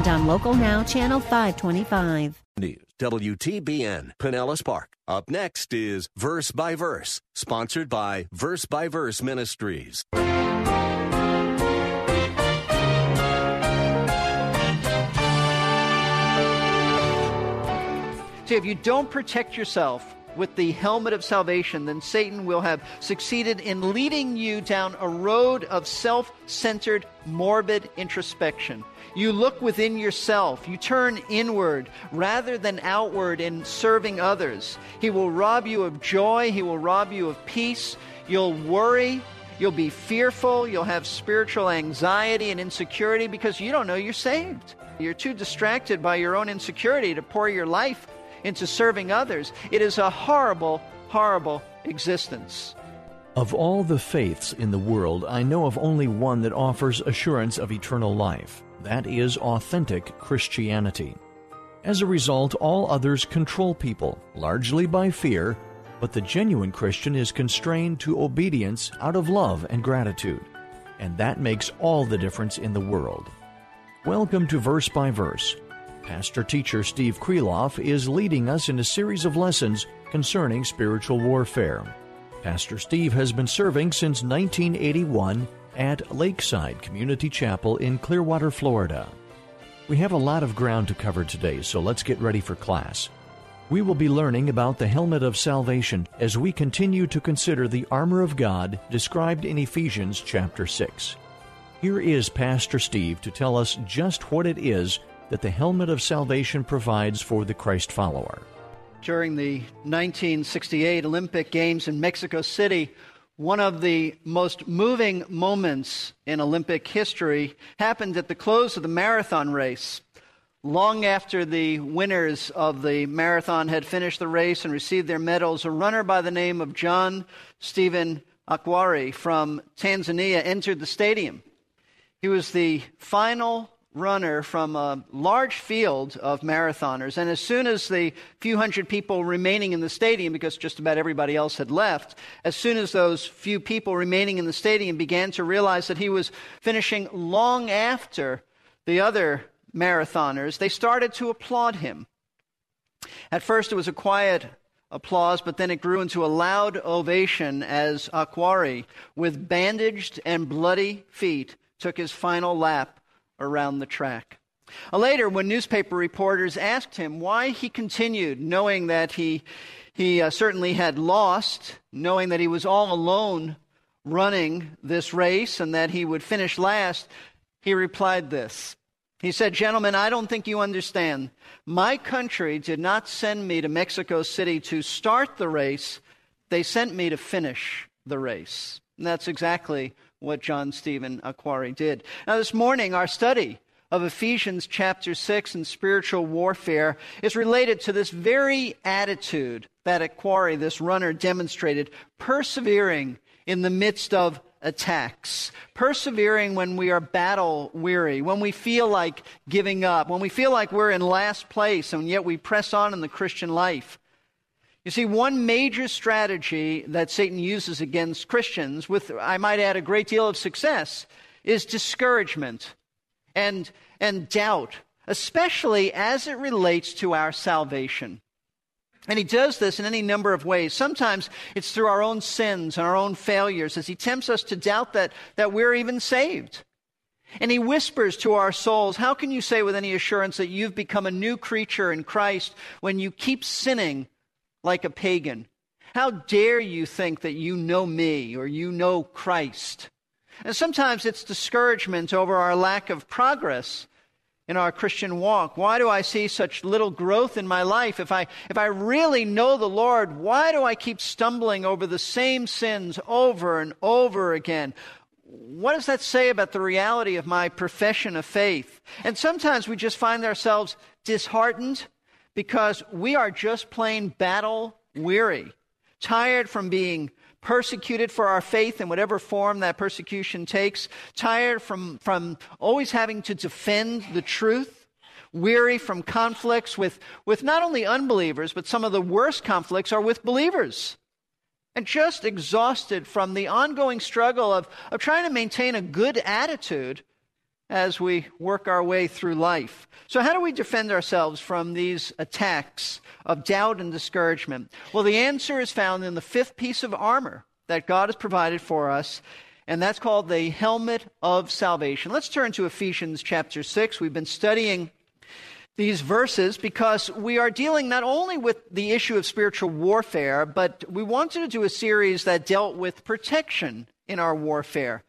and on Local Now, Channel 525. News, WTBN, Pinellas Park. Up next is Verse by Verse, sponsored by Verse by Verse Ministries. See, if you don't protect yourself with the helmet of salvation, then Satan will have succeeded in leading you down a road of self centered, morbid introspection. You look within yourself, you turn inward rather than outward in serving others. He will rob you of joy, he will rob you of peace. You'll worry, you'll be fearful, you'll have spiritual anxiety and insecurity because you don't know you're saved. You're too distracted by your own insecurity to pour your life into serving others. It is a horrible, horrible existence. Of all the faiths in the world, I know of only one that offers assurance of eternal life. That is authentic Christianity. As a result, all others control people, largely by fear, but the genuine Christian is constrained to obedience out of love and gratitude. And that makes all the difference in the world. Welcome to Verse by Verse. Pastor teacher Steve Kreloff is leading us in a series of lessons concerning spiritual warfare. Pastor Steve has been serving since 1981 at Lakeside Community Chapel in Clearwater, Florida. We have a lot of ground to cover today, so let's get ready for class. We will be learning about the helmet of salvation as we continue to consider the armor of God described in Ephesians chapter 6. Here is Pastor Steve to tell us just what it is that the helmet of salvation provides for the Christ follower. During the 1968 Olympic Games in Mexico City, one of the most moving moments in Olympic history happened at the close of the marathon race. Long after the winners of the marathon had finished the race and received their medals, a runner by the name of John Stephen Akhwari from Tanzania entered the stadium. He was the final runner from a large field of marathoners. And as soon as the few hundred people remaining in the stadium, because just about everybody else had left, as soon as those few people remaining in the stadium began to realize that he was finishing long after the other marathoners, they started to applaud him. At first, it was a quiet applause, but then it grew into a loud ovation as Akhwari, with bandaged and bloody feet, took his final lap around the track. Later, when newspaper reporters asked him why he continued, knowing that he, he uh, certainly had lost, knowing that he was all alone running this race and that he would finish last, he replied this. He said, Gentlemen, I don't think you understand. My country did not send me to Mexico City to start the race, they sent me to finish the race. And that's exactly what John Stephen Akhwari did. Now, this morning, our study of Ephesians chapter 6 and spiritual warfare is related to this very attitude that Akhwari, this runner, demonstrated, persevering in the midst of attacks, persevering when we are battle weary, when we feel like giving up, when we feel like we're in last place and yet we press on in the Christian life. You see, one major strategy that Satan uses against Christians, with, I might add, a great deal of success, is discouragement and, and doubt, especially as it relates to our salvation. And he does this in any number of ways. Sometimes it's through our own sins and our own failures as he tempts us to doubt that, that we're even saved. And he whispers to our souls, How can you say with any assurance that you've become a new creature in Christ when you keep sinning like a pagan? How dare you think that you know me or you know Christ? And sometimes it's discouragement over our lack of progress in our Christian walk. Why do I see such little growth in my life? If I, if I really know the Lord, why do I keep stumbling over the same sins over and over again? What does that say about the reality of my profession of faith? And sometimes we just find ourselves disheartened because we are just plain battle weary, tired from being persecuted for our faith in whatever form that persecution takes, tired from, from always having to defend the truth, weary from conflicts with, with not only unbelievers, but some of the worst conflicts are with believers. And just exhausted from the ongoing struggle of, of trying to maintain a good attitude as we work our way through life. So, how do we defend ourselves from these attacks of doubt and discouragement? Well, the answer is found in the fifth piece of armor that God has provided for us, and that's called the helmet of salvation. Let's turn to Ephesians chapter 6. We've been studying these verses because we are dealing not only with the issue of spiritual warfare, but we wanted to do a series that dealt with protection in our warfare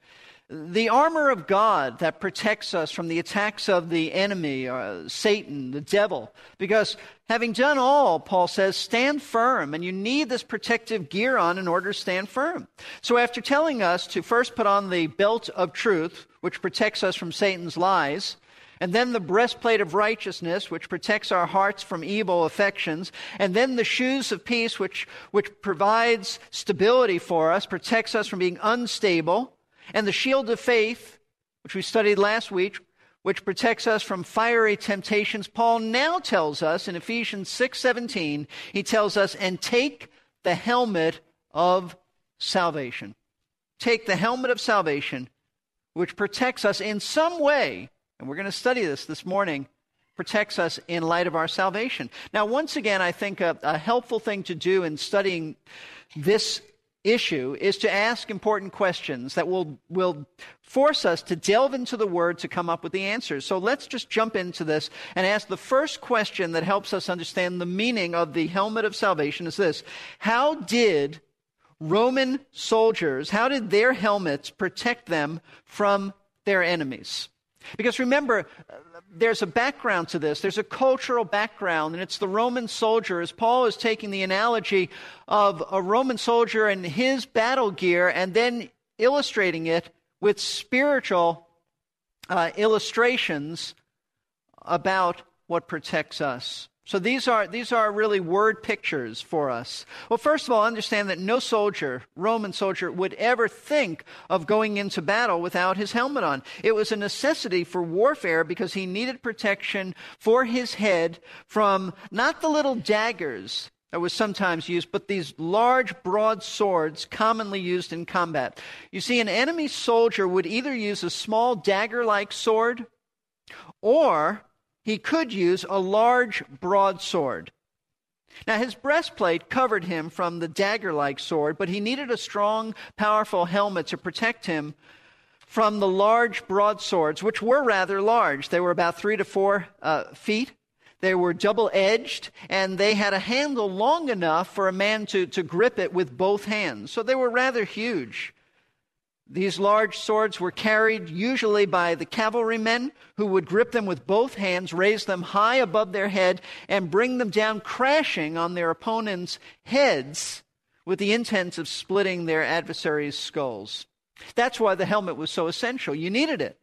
the armor of God that protects us from the attacks of the enemy, uh, Satan, the devil. Because having done all, Paul says, stand firm, and you need this protective gear on in order to stand firm. So after telling us to first put on the belt of truth, which protects us from Satan's lies, and then the breastplate of righteousness, which protects our hearts from evil affections, and then the shoes of peace, which, which provides stability for us, protects us from being unstable, and the shield of faith, which we studied last week, which protects us from fiery temptations. Paul now tells us in Ephesians 6:17, he tells us and take the helmet of salvation. Take the helmet of salvation which protects us in some way, and we're going to study this this morning, protects us in light of our salvation. Now, once again, I think a, a helpful thing to do in studying this issue is to ask important questions that will, will force us to delve into the Word to come up with the answers. So let's just jump into this and ask the first question that helps us understand the meaning of the helmet of salvation is this How did Roman soldiers, how did their helmets protect them from their enemies? Because remember, there's a background to this. There's a cultural background, and it's the Roman soldier, as Paul is taking the analogy of a Roman soldier and his battle gear and then illustrating it with spiritual uh, illustrations about what protects us. So these are, these are really word pictures for us. Well, first of all, understand that no soldier, Roman soldier, would ever think of going into battle without his helmet on. It was a necessity for warfare because he needed protection for his head from not the little daggers that was sometimes used, but these large, broad swords commonly used in combat. You see, an enemy soldier would either use a small dagger like sword or he could use a large broadsword. Now, his breastplate covered him from the dagger like sword, but he needed a strong, powerful helmet to protect him from the large broadswords, which were rather large. They were about three to four uh, feet. They were double edged, and they had a handle long enough for a man to, to grip it with both hands. So they were rather huge. These large swords were carried usually by the cavalrymen who would grip them with both hands, raise them high above their head, and bring them down crashing on their opponents' heads with the intent of splitting their adversaries' skulls. That's why the helmet was so essential. You needed it.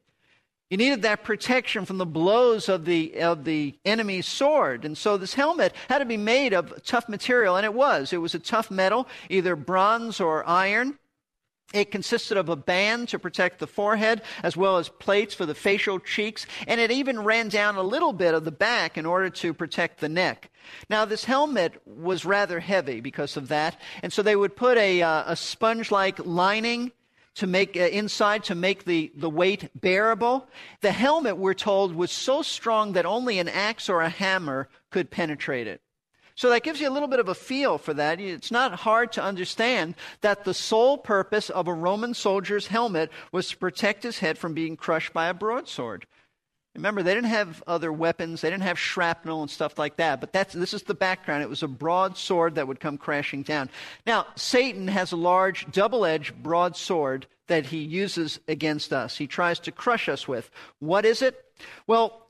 You needed that protection from the blows of the, of the enemy's sword. And so this helmet had to be made of tough material, and it was. It was a tough metal, either bronze or iron. It consisted of a band to protect the forehead, as well as plates for the facial cheeks, and it even ran down a little bit of the back in order to protect the neck. Now, this helmet was rather heavy because of that, and so they would put a, uh, a sponge like lining to make uh, inside to make the, the weight bearable. The helmet, we're told, was so strong that only an axe or a hammer could penetrate it. So that gives you a little bit of a feel for that. It's not hard to understand that the sole purpose of a Roman soldier's helmet was to protect his head from being crushed by a broadsword. Remember, they didn't have other weapons, they didn't have shrapnel and stuff like that, but that's, this is the background. It was a broadsword that would come crashing down. Now, Satan has a large, double edged broadsword that he uses against us. He tries to crush us with. What is it? Well,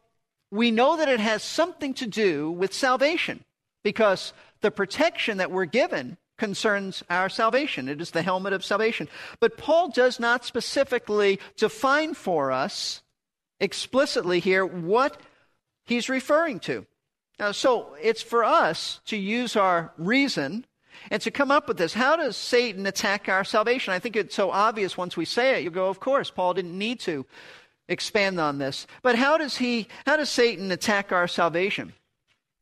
we know that it has something to do with salvation because the protection that we're given concerns our salvation. It is the helmet of salvation. But Paul does not specifically define for us explicitly here what he's referring to. Now, so it's for us to use our reason and to come up with this. How does Satan attack our salvation? I think it's so obvious once we say it. You go, of course, Paul didn't need to expand on this. But how does he, how does Satan attack our salvation?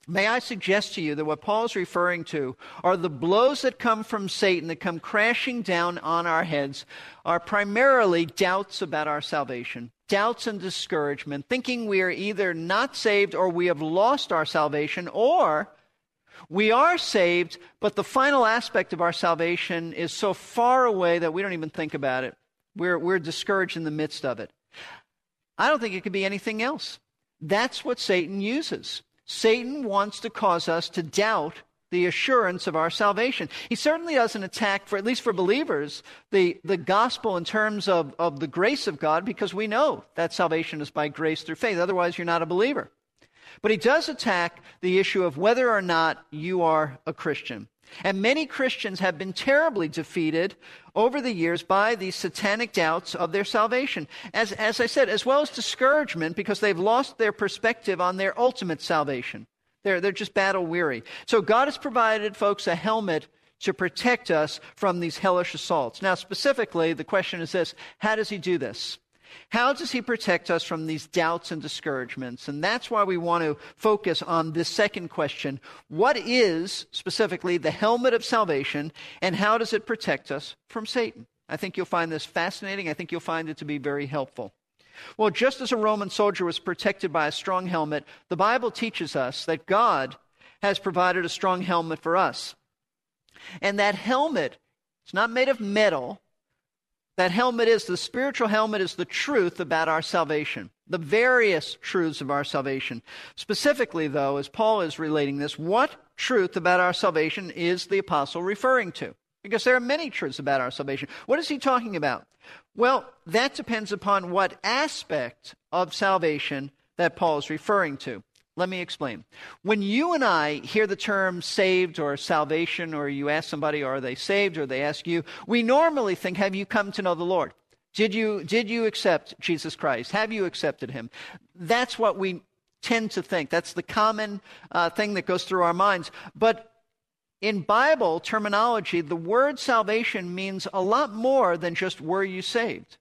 May I suggest to you that what Paul is referring to are the blows that come from Satan that come crashing down on our heads are primarily doubts about our salvation, doubts and discouragement, thinking we are either not saved or we have lost our salvation, or we are saved, but the final aspect of our salvation is so far away that we don't even think about it. We're, we're discouraged in the midst of it. I don't think it could be anything else. That's what Satan uses. Satan wants to cause us to doubt the assurance of our salvation. He certainly doesn't attack, for at least for believers, the, the gospel in terms of, of the grace of God, because we know that salvation is by grace through faith. Otherwise, you're not a believer. But he does attack the issue of whether or not you are a Christian. And many Christians have been terribly defeated over the years by these satanic doubts of their salvation. As, as I said, as well as discouragement because they've lost their perspective on their ultimate salvation. They're, they're just battle weary. So God has provided folks a helmet to protect us from these hellish assaults. Now, specifically, the question is this how does he do this? How does he protect us from these doubts and discouragements? And that's why we want to focus on this second question. What is specifically the helmet of salvation and how does it protect us from Satan? I think you'll find this fascinating. I think you'll find it to be very helpful. Well, just as a Roman soldier was protected by a strong helmet, the Bible teaches us that God has provided a strong helmet for us. And that helmet, it's not made of metal, that helmet is the spiritual helmet is the truth about our salvation, the various truths of our salvation. Specifically, though, as Paul is relating this, what truth about our salvation is the apostle referring to? Because there are many truths about our salvation. What is he talking about? Well, that depends upon what aspect of salvation that Paul is referring to. Let me explain. When you and I hear the term saved or salvation, or you ask somebody, are they saved, or they ask you, we normally think, have you come to know the Lord? Did you, did you accept Jesus Christ? Have you accepted him? That's what we tend to think. That's the common uh, thing that goes through our minds. But in Bible terminology, the word salvation means a lot more than just were you saved.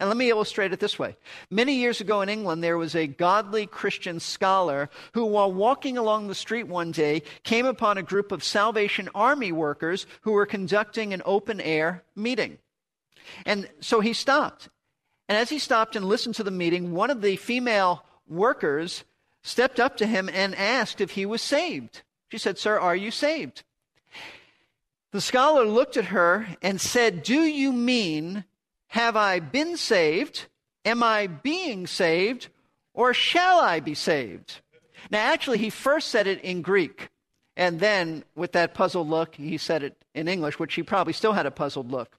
And let me illustrate it this way. Many years ago in England, there was a godly Christian scholar who, while walking along the street one day, came upon a group of Salvation Army workers who were conducting an open air meeting. And so he stopped. And as he stopped and listened to the meeting, one of the female workers stepped up to him and asked if he was saved. She said, Sir, are you saved? The scholar looked at her and said, Do you mean have I been saved? Am I being saved? Or shall I be saved? Now, actually, he first said it in Greek. And then, with that puzzled look, he said it in English, which he probably still had a puzzled look.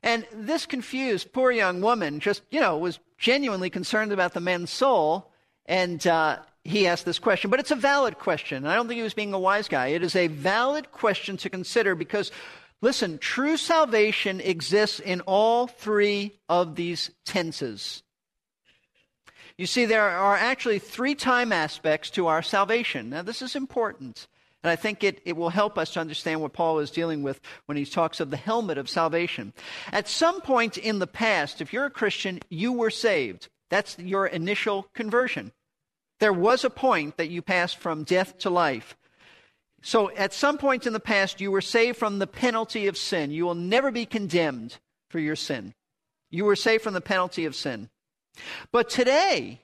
And this confused poor young woman just, you know, was genuinely concerned about the man's soul. And uh, he asked this question. But it's a valid question. I don't think he was being a wise guy. It is a valid question to consider because Listen, true salvation exists in all three of these tenses. You see, there are actually three time aspects to our salvation. Now, this is important. And I think it, it will help us to understand what Paul is dealing with when he talks of the helmet of salvation. At some point in the past, if you're a Christian, you were saved. That's your initial conversion. There was a point that you passed from death to life. So at some point in the past, you were saved from the penalty of sin. You will never be condemned for your sin. You were saved from the penalty of sin. But today,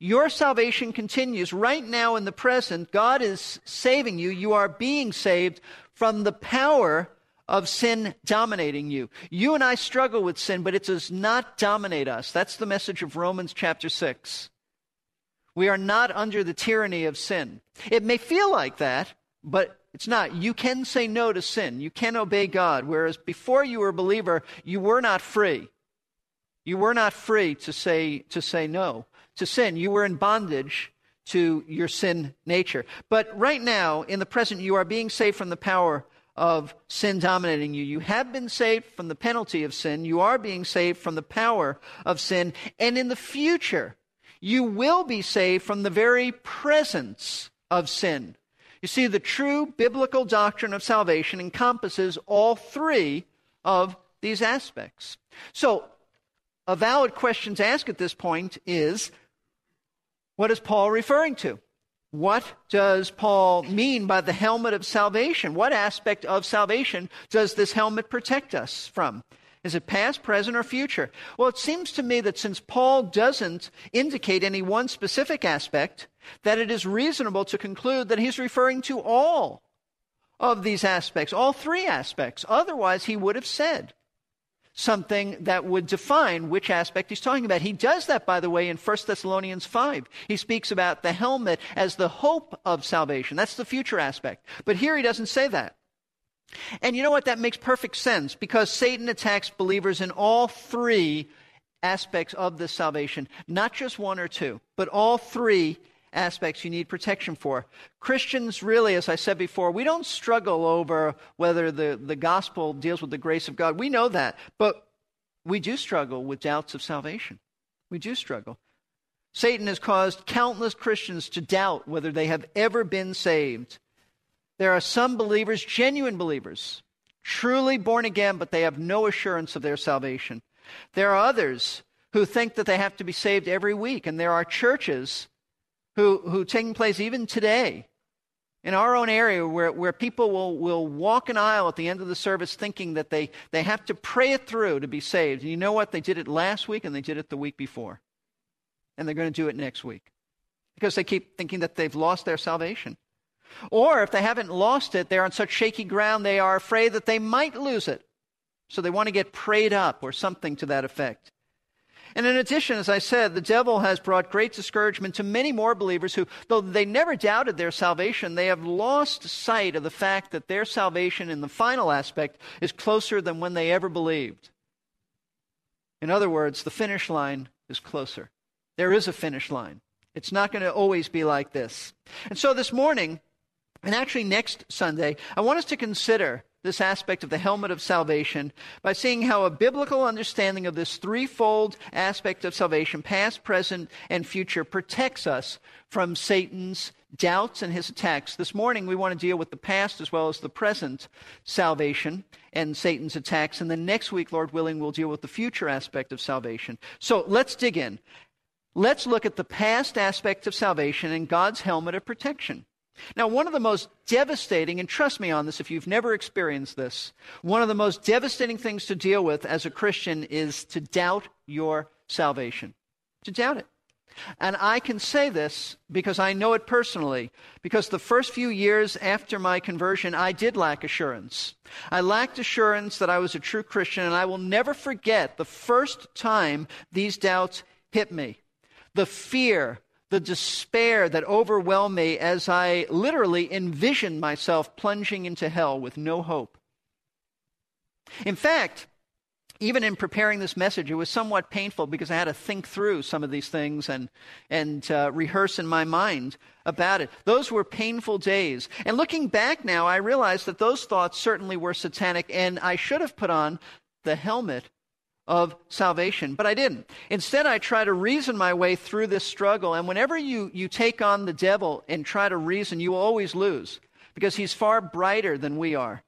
your salvation continues. Right now in the present, God is saving you. You are being saved from the power of sin dominating you. You and I struggle with sin, but it does not dominate us. That's the message of Romans chapter 6. We are not under the tyranny of sin. It may feel like that, but it's not. You can say no to sin. You can obey God. Whereas before you were a believer, you were not free. You were not free to say, to say no to sin. You were in bondage to your sin nature. But right now, in the present, you are being saved from the power of sin dominating you. You have been saved from the penalty of sin. You are being saved from the power of sin. And in the future, you will be saved from the very presence of sin. You see, the true biblical doctrine of salvation encompasses all three of these aspects. So, a valid question to ask at this point is what is Paul referring to? What does Paul mean by the helmet of salvation? What aspect of salvation does this helmet protect us from? Is it past, present, or future? Well, it seems to me that since Paul doesn't indicate any one specific aspect, that it is reasonable to conclude that he's referring to all of these aspects, all three aspects. Otherwise, he would have said something that would define which aspect he's talking about. He does that, by the way, in 1 Thessalonians 5. He speaks about the helmet as the hope of salvation. That's the future aspect. But here he doesn't say that. And you know what? That makes perfect sense because Satan attacks believers in all three aspects of this salvation, not just one or two, but all three aspects you need protection for. Christians, really, as I said before, we don't struggle over whether the, the gospel deals with the grace of God. We know that, but we do struggle with doubts of salvation. We do struggle. Satan has caused countless Christians to doubt whether they have ever been saved. There are some believers, genuine believers, truly born again, but they have no assurance of their salvation. There are others who think that they have to be saved every week, and there are churches who, who taking place even today in our own area where, where people will, will walk an aisle at the end of the service thinking that they, they have to pray it through to be saved. And you know what? They did it last week and they did it the week before. And they're going to do it next week because they keep thinking that they've lost their salvation. Or if they haven't lost it, they're on such shaky ground they are afraid that they might lose it. So they want to get prayed up or something to that effect. And in addition, as I said, the devil has brought great discouragement to many more believers who, though they never doubted their salvation, they have lost sight of the fact that their salvation in the final aspect is closer than when they ever believed. In other words, the finish line is closer. There is a finish line. It's not going to always be like this. And so this morning, and actually, next Sunday, I want us to consider this aspect of the helmet of salvation by seeing how a biblical understanding of this threefold aspect of salvation, past, present, and future, protects us from Satan's doubts and his attacks. This morning, we want to deal with the past as well as the present salvation and Satan's attacks. And then next week, Lord willing, we'll deal with the future aspect of salvation. So let's dig in. Let's look at the past aspect of salvation and God's helmet of protection. Now, one of the most devastating, and trust me on this if you've never experienced this, one of the most devastating things to deal with as a Christian is to doubt your salvation. To doubt it. And I can say this because I know it personally, because the first few years after my conversion, I did lack assurance. I lacked assurance that I was a true Christian, and I will never forget the first time these doubts hit me. The fear the despair that overwhelmed me as I literally envisioned myself plunging into hell with no hope. In fact, even in preparing this message, it was somewhat painful because I had to think through some of these things and, and uh, rehearse in my mind about it. Those were painful days. And looking back now, I realize that those thoughts certainly were satanic, and I should have put on the helmet of salvation, but I didn't. Instead, I try to reason my way through this struggle. And whenever you, you take on the devil and try to reason, you will always lose because he's far brighter than we are.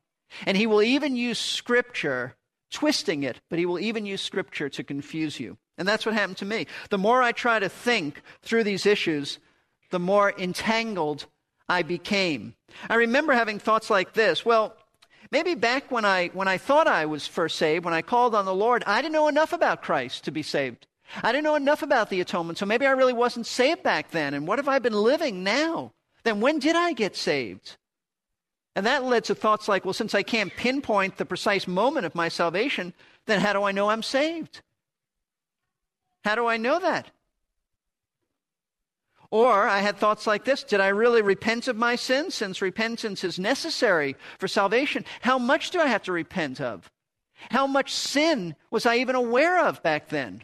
And he will even use scripture, twisting it, but he will even use scripture to confuse you. And that's what happened to me. The more I try to think through these issues, the more entangled I became. I remember having thoughts like this well, Maybe back when I, when I thought I was first saved, when I called on the Lord, I didn't know enough about Christ to be saved. I didn't know enough about the atonement, so maybe I really wasn't saved back then. And what have I been living now? Then when did I get saved? And that led to thoughts like, well, since I can't pinpoint the precise moment of my salvation, then how do I know I'm saved? How do I know that? Or I had thoughts like this Did I really repent of my sins since repentance is necessary for salvation? How much do I have to repent of? How much sin was I even aware of back then?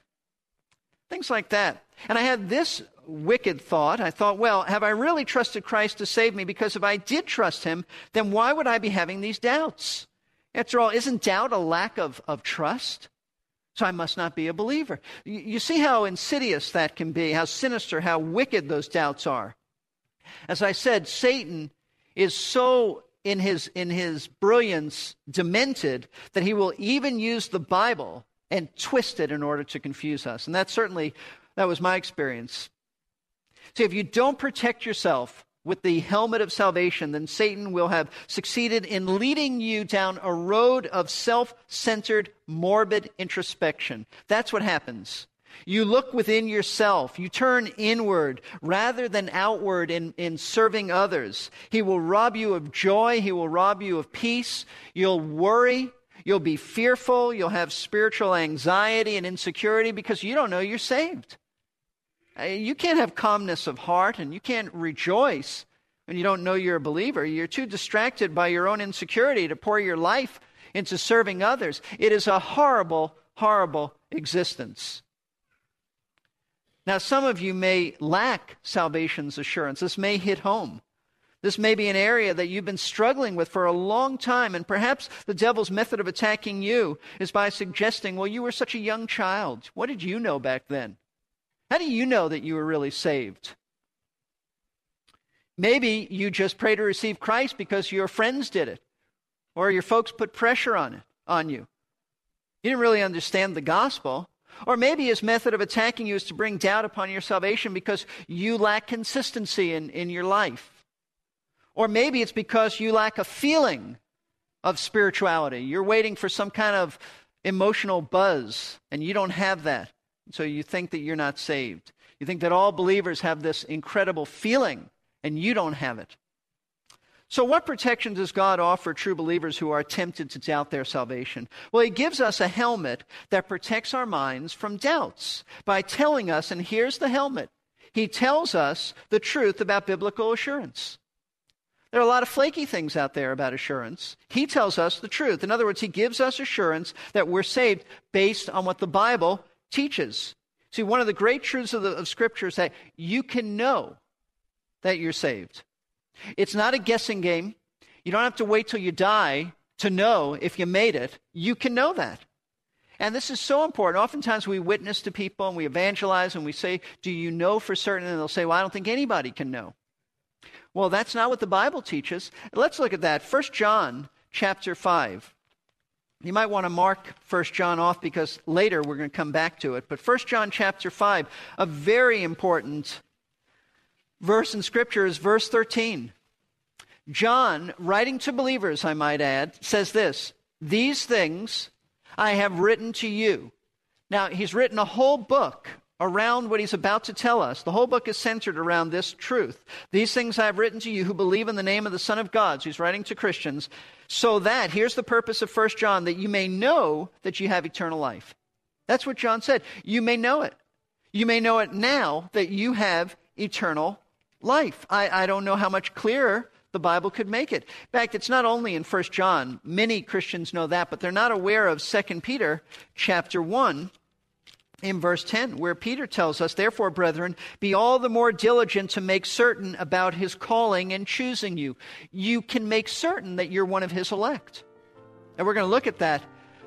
Things like that. And I had this wicked thought. I thought, well, have I really trusted Christ to save me? Because if I did trust him, then why would I be having these doubts? After all, isn't doubt a lack of, of trust? So I must not be a believer. You see how insidious that can be, how sinister, how wicked those doubts are. As I said, Satan is so in his, in his brilliance demented that he will even use the Bible and twist it in order to confuse us. And that certainly, that was my experience. See, if you don't protect yourself with the helmet of salvation, then Satan will have succeeded in leading you down a road of self centered, morbid introspection. That's what happens. You look within yourself. You turn inward rather than outward in, in serving others. He will rob you of joy. He will rob you of peace. You'll worry. You'll be fearful. You'll have spiritual anxiety and insecurity because you don't know you're saved. Uh, you can't have calmness of heart and you can't rejoice when you don't know you're a believer. You're too distracted by your own insecurity to pour your life into serving others. It is a horrible, horrible existence. Now, some of you may lack salvation's assurance. This may hit home. This may be an area that you've been struggling with for a long time, and perhaps the devil's method of attacking you is by suggesting, well, you were such a young child. What did you know back then? How do you know that you were really saved? Maybe you just pray to receive Christ because your friends did it, or your folks put pressure on it on you. You didn't really understand the gospel. Or maybe his method of attacking you is to bring doubt upon your salvation because you lack consistency in, in your life. Or maybe it's because you lack a feeling of spirituality. You're waiting for some kind of emotional buzz, and you don't have that. So you think that you're not saved. You think that all believers have this incredible feeling, and you don't have it. So, what protection does God offer true believers who are tempted to doubt their salvation? Well, He gives us a helmet that protects our minds from doubts by telling us, and here's the helmet He tells us the truth about biblical assurance. There are a lot of flaky things out there about assurance. He tells us the truth. In other words, He gives us assurance that we're saved based on what the Bible teaches. See, one of the great truths of, the, of Scripture is that you can know that you're saved. It's not a guessing game. You don't have to wait till you die to know if you made it. You can know that. And this is so important. Oftentimes we witness to people and we evangelize and we say, Do you know for certain? And they'll say, Well, I don't think anybody can know. Well, that's not what the Bible teaches. Let's look at that. 1 John chapter 5. You might want to mark 1 John off because later we're going to come back to it. But 1 John chapter 5, a very important verse in Scripture is verse 13. John, writing to believers, I might add, says this These things I have written to you. Now, he's written a whole book around what he's about to tell us. The whole book is centered around this truth. These things I have written to you who believe in the name of the Son of God. So he's writing to Christians, so that, here's the purpose of 1 John, that you may know that you have eternal life. That's what John said. You may know it. You may know it now that you have eternal life. I, I don't know how much clearer the Bible could make it. In fact, it's not only in 1 John. Many Christians know that, but they're not aware of 2 Peter chapter 1 in verse 10, where Peter tells us, Therefore, brethren, be all the more diligent to make certain about his calling and choosing you. You can make certain that you're one of his elect. And we're going to look at that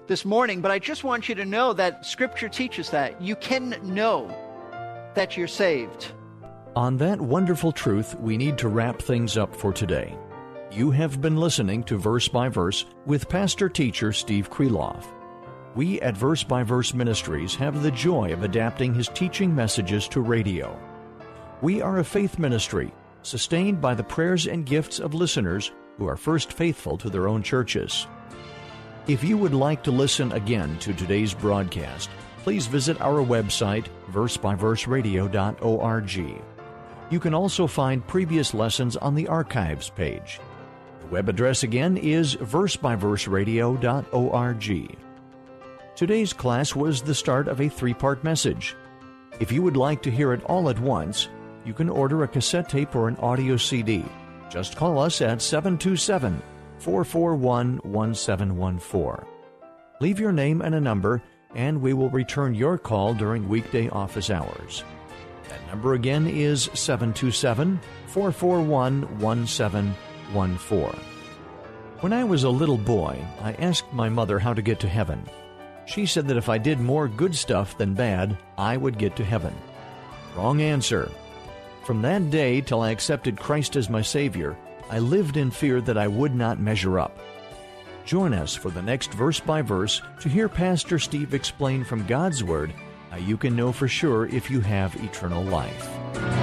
this morning, but I just want you to know that Scripture teaches that. You can know that you're saved. On that wonderful truth, we need to wrap things up for today. You have been listening to Verse by Verse with pastor teacher Steve Kreloff. We at Verse by Verse Ministries have the joy of adapting his teaching messages to radio. We are a faith ministry sustained by the prayers and gifts of listeners who are first faithful to their own churches. If you would like to listen again to today's broadcast, please visit our website, versebyverseradio.org. You can also find previous lessons on the archives page. The web address again is versebyverseradio.org. Today's class was the start of a three part message. If you would like to hear it all at once, you can order a cassette tape or an audio CD. Just call us at 727 441 1714. Leave your name and a number, and we will return your call during weekday office hours. That number again is 727 441 1714. When I was a little boy, I asked my mother how to get to heaven. She said that if I did more good stuff than bad, I would get to heaven. Wrong answer. From that day till I accepted Christ as my Savior, I lived in fear that I would not measure up. Join us for the next verse by verse to hear Pastor Steve explain from God's Word how you can know for sure if you have eternal life.